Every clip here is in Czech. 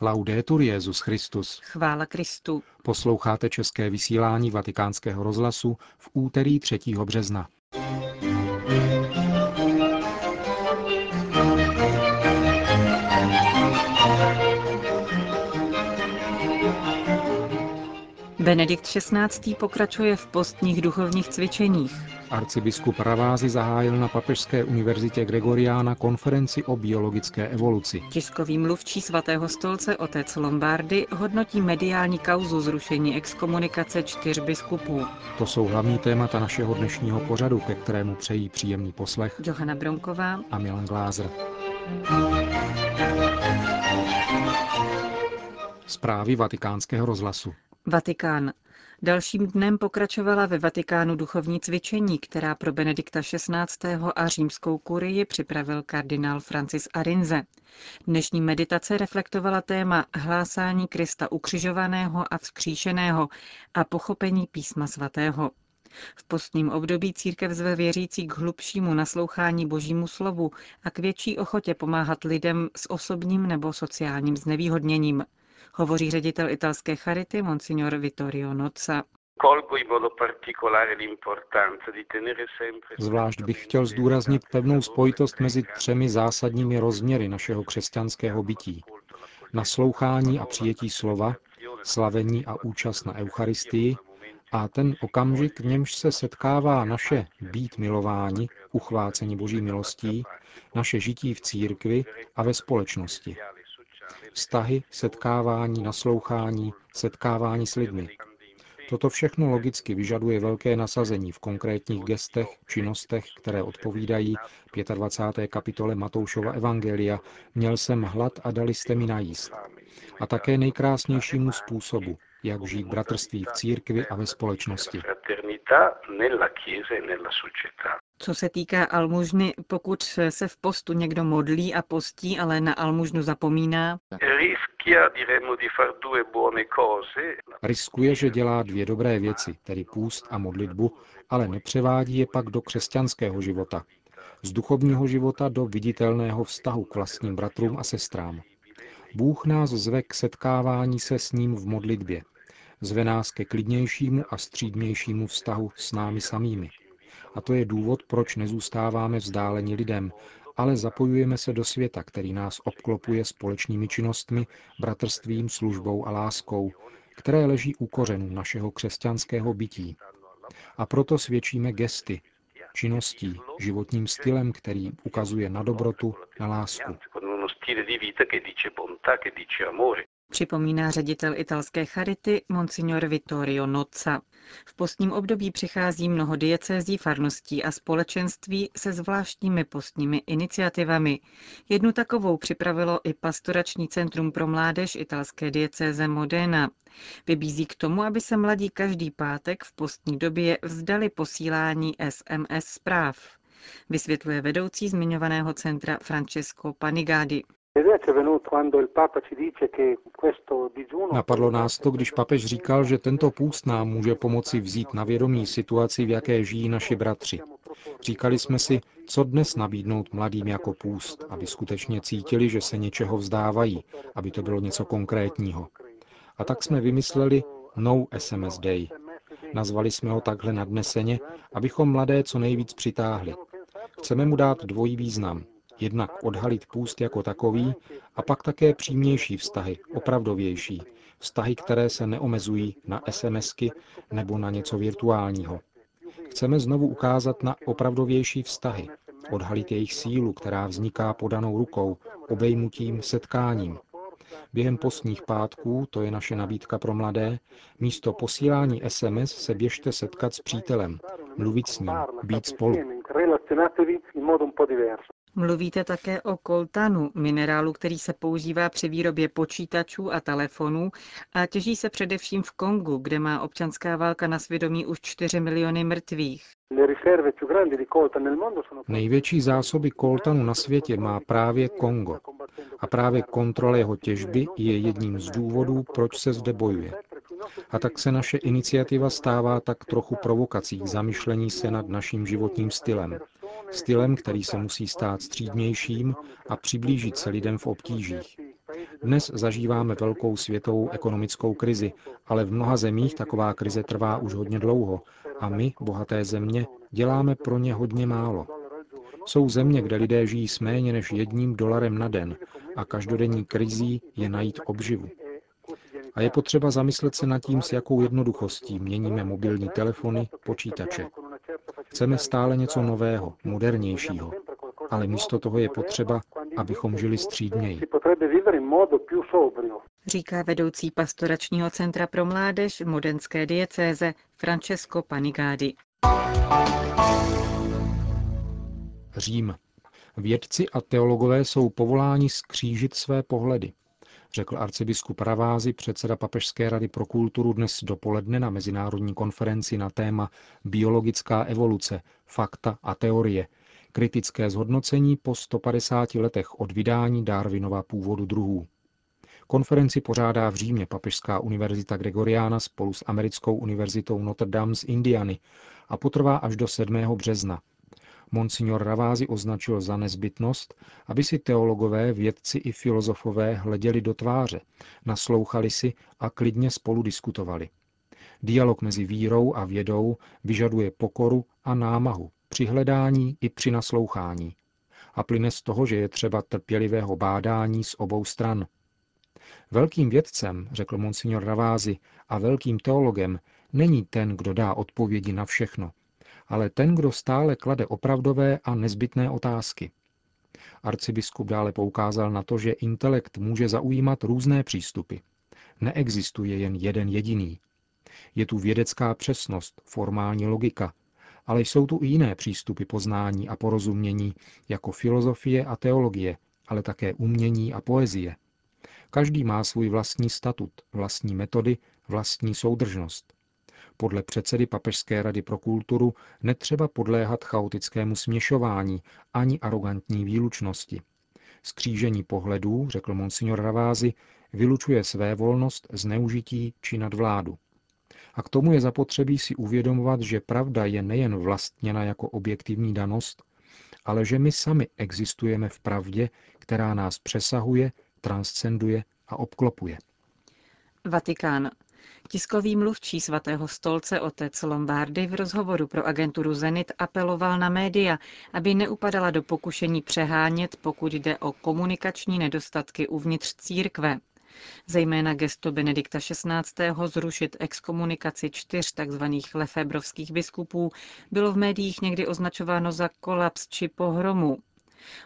Laudetur Jezus Christus. Chvála Kristu. Posloucháte české vysílání Vatikánského rozhlasu v úterý 3. března. Benedikt XVI. pokračuje v postních duchovních cvičeních. Arcibiskup Ravázy zahájil na Papežské univerzitě Gregoriána konferenci o biologické evoluci. Tiskový mluvčí svatého stolce otec Lombardy hodnotí mediální kauzu zrušení exkomunikace čtyř biskupů. To jsou hlavní témata našeho dnešního pořadu, ke kterému přejí příjemný poslech Johana Bronková a Milan Glázer. Zprávy vatikánského rozhlasu. Vatikán. Dalším dnem pokračovala ve Vatikánu duchovní cvičení, která pro Benedikta XVI. a římskou kurii připravil kardinál Francis Arinze. Dnešní meditace reflektovala téma hlásání Krista ukřižovaného a vzkříšeného a pochopení písma svatého. V postním období církev zve věřící k hlubšímu naslouchání božímu slovu a k větší ochotě pomáhat lidem s osobním nebo sociálním znevýhodněním hovoří ředitel italské charity Monsignor Vittorio Nozza. Zvlášť bych chtěl zdůraznit pevnou spojitost mezi třemi zásadními rozměry našeho křesťanského bytí. Naslouchání a přijetí slova, slavení a účast na Eucharistii a ten okamžik, v němž se setkává naše být milování, uchvácení Boží milostí, naše žití v církvi a ve společnosti. Vztahy, setkávání, naslouchání, setkávání s lidmi. Toto všechno logicky vyžaduje velké nasazení v konkrétních gestech, činnostech, které odpovídají 25. kapitole Matoušova Evangelia Měl jsem hlad a dali jste mi najíst. A také nejkrásnějšímu způsobu, jak žít bratrství v církvi a ve společnosti. Co se týká almužny, pokud se v postu někdo modlí a postí, ale na almužnu zapomíná, riskuje, že dělá dvě dobré věci, tedy půst a modlitbu, ale nepřevádí je pak do křesťanského života, z duchovního života do viditelného vztahu k vlastním bratrům a sestrám. Bůh nás zve k setkávání se s ním v modlitbě. Zve nás ke klidnějšímu a střídnějšímu vztahu s námi samými. A to je důvod, proč nezůstáváme vzdáleni lidem, ale zapojujeme se do světa, který nás obklopuje společnými činnostmi, bratrstvím, službou a láskou, které leží u kořenů našeho křesťanského bytí. A proto svědčíme gesty, činností, životním stylem, který ukazuje na dobrotu, na lásku. Připomíná ředitel italské charity Monsignor Vittorio Nozza. V postním období přichází mnoho diecézí, farností a společenství se zvláštními postními iniciativami. Jednu takovou připravilo i Pastorační centrum pro mládež italské diecéze Modena. Vybízí k tomu, aby se mladí každý pátek v postní době vzdali posílání SMS zpráv. Vysvětluje vedoucí zmiňovaného centra Francesco Panigadi. Napadlo nás to, když papež říkal, že tento půst nám může pomoci vzít na vědomí situaci, v jaké žijí naši bratři. Říkali jsme si, co dnes nabídnout mladým jako půst, aby skutečně cítili, že se něčeho vzdávají, aby to bylo něco konkrétního. A tak jsme vymysleli No SMS Day. Nazvali jsme ho takhle nadneseně, abychom mladé co nejvíc přitáhli. Chceme mu dát dvojí význam jednak odhalit půst jako takový a pak také přímější vztahy, opravdovější, vztahy, které se neomezují na SMSky nebo na něco virtuálního. Chceme znovu ukázat na opravdovější vztahy, odhalit jejich sílu, která vzniká podanou rukou, obejmutím, setkáním. Během postních pátků, to je naše nabídka pro mladé, místo posílání SMS se běžte setkat s přítelem, mluvit s ním, být spolu. Mluvíte také o koltanu, minerálu, který se používá při výrobě počítačů a telefonů a těží se především v Kongu, kde má občanská válka na svědomí už 4 miliony mrtvých. Největší zásoby koltanu na světě má právě Kongo. A právě kontrola jeho těžby je jedním z důvodů, proč se zde bojuje. A tak se naše iniciativa stává tak trochu provokací k zamyšlení se nad naším životním stylem. Stylem, který se musí stát střídnějším a přiblížit se lidem v obtížích. Dnes zažíváme velkou světovou ekonomickou krizi, ale v mnoha zemích taková krize trvá už hodně dlouho a my, bohaté země, děláme pro ně hodně málo. Jsou země, kde lidé žijí s méně než jedním dolarem na den a každodenní krizí je najít obživu. A je potřeba zamyslet se nad tím, s jakou jednoduchostí měníme mobilní telefony, počítače. Chceme stále něco nového, modernějšího, ale místo toho je potřeba, abychom žili střídněji. Říká vedoucí pastoračního centra pro mládež modenské diecéze Francesco Panigádi. Řím. Vědci a teologové jsou povoláni skřížit své pohledy, řekl arcibiskup Ravázy, předseda Papežské rady pro kulturu dnes dopoledne na mezinárodní konferenci na téma Biologická evoluce, fakta a teorie, kritické zhodnocení po 150 letech od vydání Darwinova původu druhů. Konferenci pořádá v Římě Papežská univerzita Gregoriana spolu s americkou univerzitou Notre Dame z Indiany a potrvá až do 7. března. Monsignor Ravázi označil za nezbytnost, aby si teologové, vědci i filozofové hleděli do tváře, naslouchali si a klidně spolu diskutovali. Dialog mezi vírou a vědou vyžaduje pokoru a námahu, při hledání i při naslouchání. A plyne z toho, že je třeba trpělivého bádání z obou stran. Velkým vědcem, řekl monsignor Ravázi, a velkým teologem není ten, kdo dá odpovědi na všechno, ale ten, kdo stále klade opravdové a nezbytné otázky. Arcibiskup dále poukázal na to, že intelekt může zaujímat různé přístupy. Neexistuje jen jeden jediný. Je tu vědecká přesnost, formální logika, ale jsou tu i jiné přístupy poznání a porozumění, jako filozofie a teologie, ale také umění a poezie. Každý má svůj vlastní statut, vlastní metody, vlastní soudržnost. Podle předsedy Papežské rady pro kulturu netřeba podléhat chaotickému směšování ani arrogantní výlučnosti. Skřížení pohledů, řekl monsignor Ravázy, vylučuje své volnost, zneužití či nadvládu. A k tomu je zapotřebí si uvědomovat, že pravda je nejen vlastněna jako objektivní danost, ale že my sami existujeme v pravdě, která nás přesahuje, transcenduje a obklopuje. Vatikán. Tiskový mluvčí svatého stolce otec Lombardy v rozhovoru pro agenturu Zenit apeloval na média, aby neupadala do pokušení přehánět, pokud jde o komunikační nedostatky uvnitř církve. Zejména gesto Benedikta XVI. zrušit exkomunikaci čtyř tzv. lefebrovských biskupů bylo v médiích někdy označováno za kolaps či pohromu.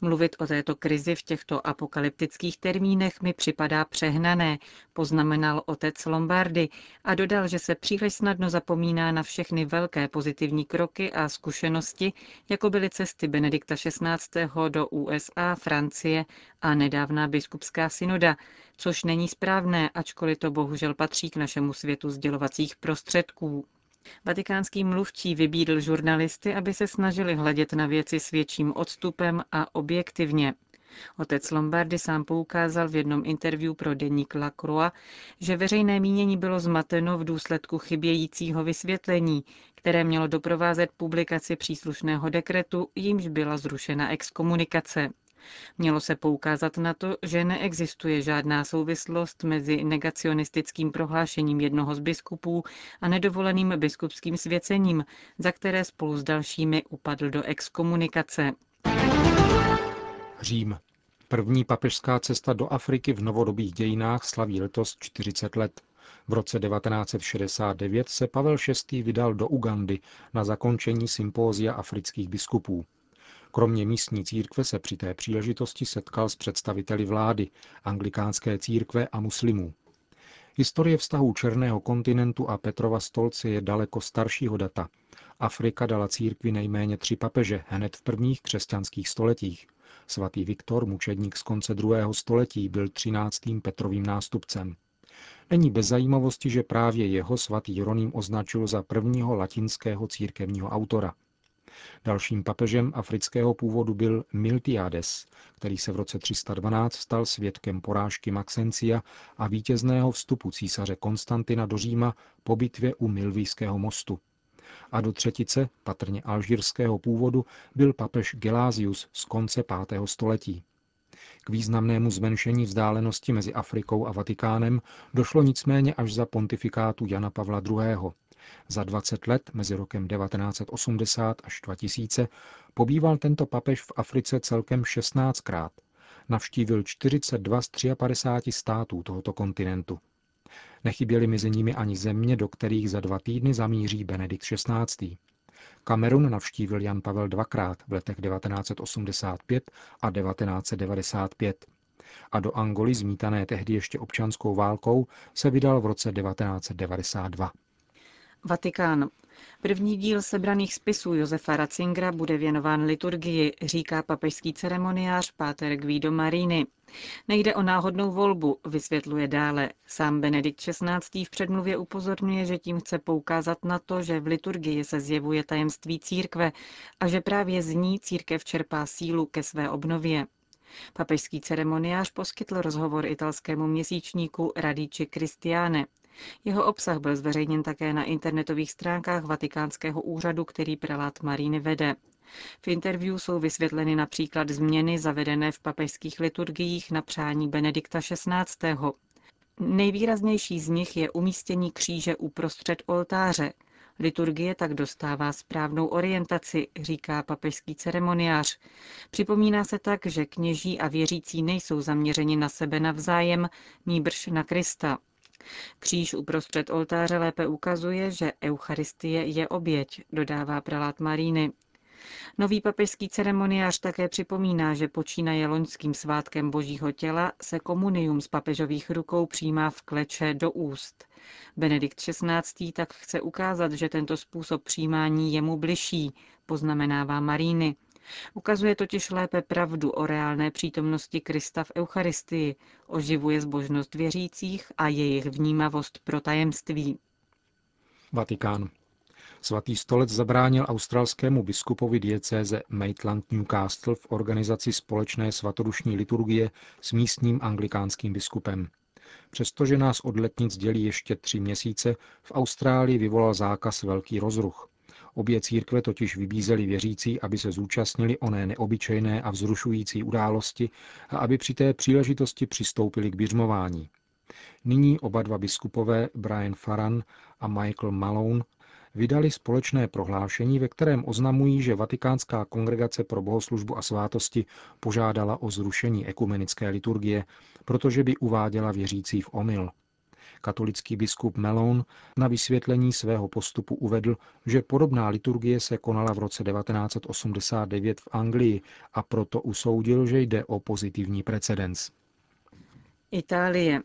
Mluvit o této krizi v těchto apokalyptických termínech mi připadá přehnané, poznamenal otec Lombardy a dodal, že se příliš snadno zapomíná na všechny velké pozitivní kroky a zkušenosti, jako byly cesty Benedikta XVI. do USA, Francie a nedávná biskupská synoda, což není správné, ačkoliv to bohužel patří k našemu světu sdělovacích prostředků. Vatikánský mluvčí vybídl žurnalisty, aby se snažili hledět na věci s větším odstupem a objektivně. Otec Lombardy sám poukázal v jednom interview pro deník La Croix, že veřejné mínění bylo zmateno v důsledku chybějícího vysvětlení, které mělo doprovázet publikaci příslušného dekretu, jímž byla zrušena exkomunikace. Mělo se poukázat na to, že neexistuje žádná souvislost mezi negacionistickým prohlášením jednoho z biskupů a nedovoleným biskupským svěcením, za které spolu s dalšími upadl do exkomunikace. Řím. První papežská cesta do Afriky v novodobých dějinách slaví letos 40 let. V roce 1969 se Pavel VI. vydal do Ugandy na zakončení sympózia afrických biskupů. Kromě místní církve se při té příležitosti setkal s představiteli vlády, anglikánské církve a muslimů. Historie vztahů Černého kontinentu a Petrova stolce je daleko staršího data. Afrika dala církvi nejméně tři papeže hned v prvních křesťanských stoletích. Svatý Viktor, mučedník z konce druhého století, byl třináctým Petrovým nástupcem. Není bez zajímavosti, že právě jeho svatý Jeroným označil za prvního latinského církevního autora – Dalším papežem afrického původu byl Miltiades, který se v roce 312 stal svědkem porážky Maxencia a vítězného vstupu císaře Konstantina do Říma po bitvě u Milvijského mostu. A do třetice, patrně alžírského původu, byl papež Gelázius z konce 5. století. K významnému zmenšení vzdálenosti mezi Afrikou a Vatikánem došlo nicméně až za pontifikátu Jana Pavla II. Za 20 let, mezi rokem 1980 až 2000, pobýval tento papež v Africe celkem 16krát. Navštívil 42 z 53 států tohoto kontinentu. Nechyběly mezi nimi ani země, do kterých za dva týdny zamíří Benedikt XVI. Kamerun navštívil Jan Pavel dvakrát v letech 1985 a 1995 a do Angoly, zmítané tehdy ještě občanskou válkou, se vydal v roce 1992. Vatikán. První díl sebraných spisů Josefa Ratzingera bude věnován liturgii, říká papežský ceremoniář Páter Guido Marini. Nejde o náhodnou volbu, vysvětluje dále. Sám Benedikt XVI. v předmluvě upozorňuje, že tím chce poukázat na to, že v liturgii se zjevuje tajemství církve a že právě z ní církev čerpá sílu ke své obnově. Papežský ceremoniář poskytl rozhovor italskému měsíčníku Radici Christiane. Jeho obsah byl zveřejněn také na internetových stránkách Vatikánského úřadu, který prelát Maríny vede. V interview jsou vysvětleny například změny zavedené v papežských liturgiích na přání Benedikta XVI. Nejvýraznější z nich je umístění kříže uprostřed oltáře. Liturgie tak dostává správnou orientaci, říká papežský ceremoniář. Připomíná se tak, že kněží a věřící nejsou zaměřeni na sebe navzájem, nýbrž na Krista. Kříž uprostřed oltáře lépe ukazuje, že Eucharistie je oběť, dodává prelát Maríny. Nový papežský ceremoniář také připomíná, že počínaje loňským svátkem božího těla se komunium z papežových rukou přijímá v kleče do úst. Benedikt XVI. tak chce ukázat, že tento způsob přijímání je mu bližší, poznamenává Maríny. Ukazuje totiž lépe pravdu o reálné přítomnosti Krista v Eucharistii, oživuje zbožnost věřících a jejich vnímavost pro tajemství. Vatikán. Svatý stolec zabránil australskému biskupovi diecéze Maitland Newcastle v organizaci společné svatodušní liturgie s místním anglikánským biskupem. Přestože nás od letnic dělí ještě tři měsíce, v Austrálii vyvolal zákaz velký rozruch. Obě církve totiž vybízely věřící, aby se zúčastnili oné neobyčejné a vzrušující události a aby při té příležitosti přistoupili k běžmování. Nyní oba dva biskupové, Brian Farran a Michael Malone, vydali společné prohlášení, ve kterém oznamují, že Vatikánská kongregace pro bohoslužbu a svátosti požádala o zrušení ekumenické liturgie, protože by uváděla věřící v omyl. Katolický biskup Melon na vysvětlení svého postupu uvedl, že podobná liturgie se konala v roce 1989 v Anglii a proto usoudil, že jde o pozitivní precedens. Itálie.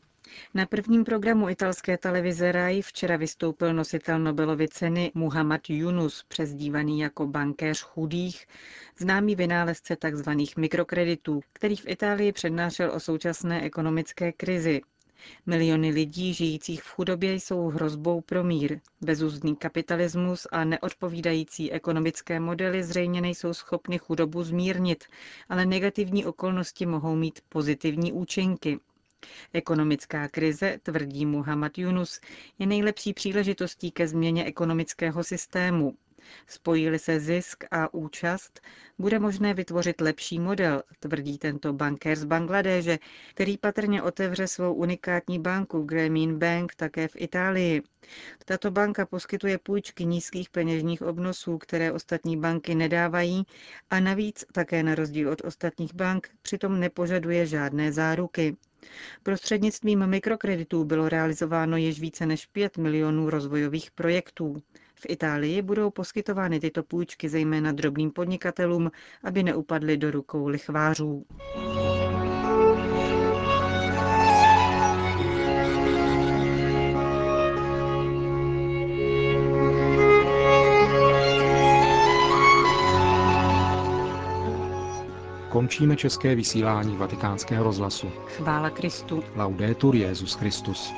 Na prvním programu italské televize RAI včera vystoupil nositel Nobelovy ceny Muhammad Yunus, přezdívaný jako bankéř chudých, známý vynálezce tzv. mikrokreditů, který v Itálii přednášel o současné ekonomické krizi. Miliony lidí žijících v chudobě jsou hrozbou pro mír. Bezúzdný kapitalismus a neodpovídající ekonomické modely zřejmě nejsou schopny chudobu zmírnit, ale negativní okolnosti mohou mít pozitivní účinky. Ekonomická krize, tvrdí Muhammad Yunus, je nejlepší příležitostí ke změně ekonomického systému. Spojí-li se zisk a účast, bude možné vytvořit lepší model, tvrdí tento bankér z Bangladéže, který patrně otevře svou unikátní banku Grameen Bank také v Itálii. Tato banka poskytuje půjčky nízkých peněžních obnosů, které ostatní banky nedávají a navíc také na rozdíl od ostatních bank přitom nepožaduje žádné záruky. Prostřednictvím mikrokreditů bylo realizováno již více než 5 milionů rozvojových projektů. V Itálii budou poskytovány tyto půjčky zejména drobným podnikatelům, aby neupadly do rukou lichvářů. Končíme české vysílání vatikánského rozhlasu. Chvála Kristu. Laudetur Jezus Christus.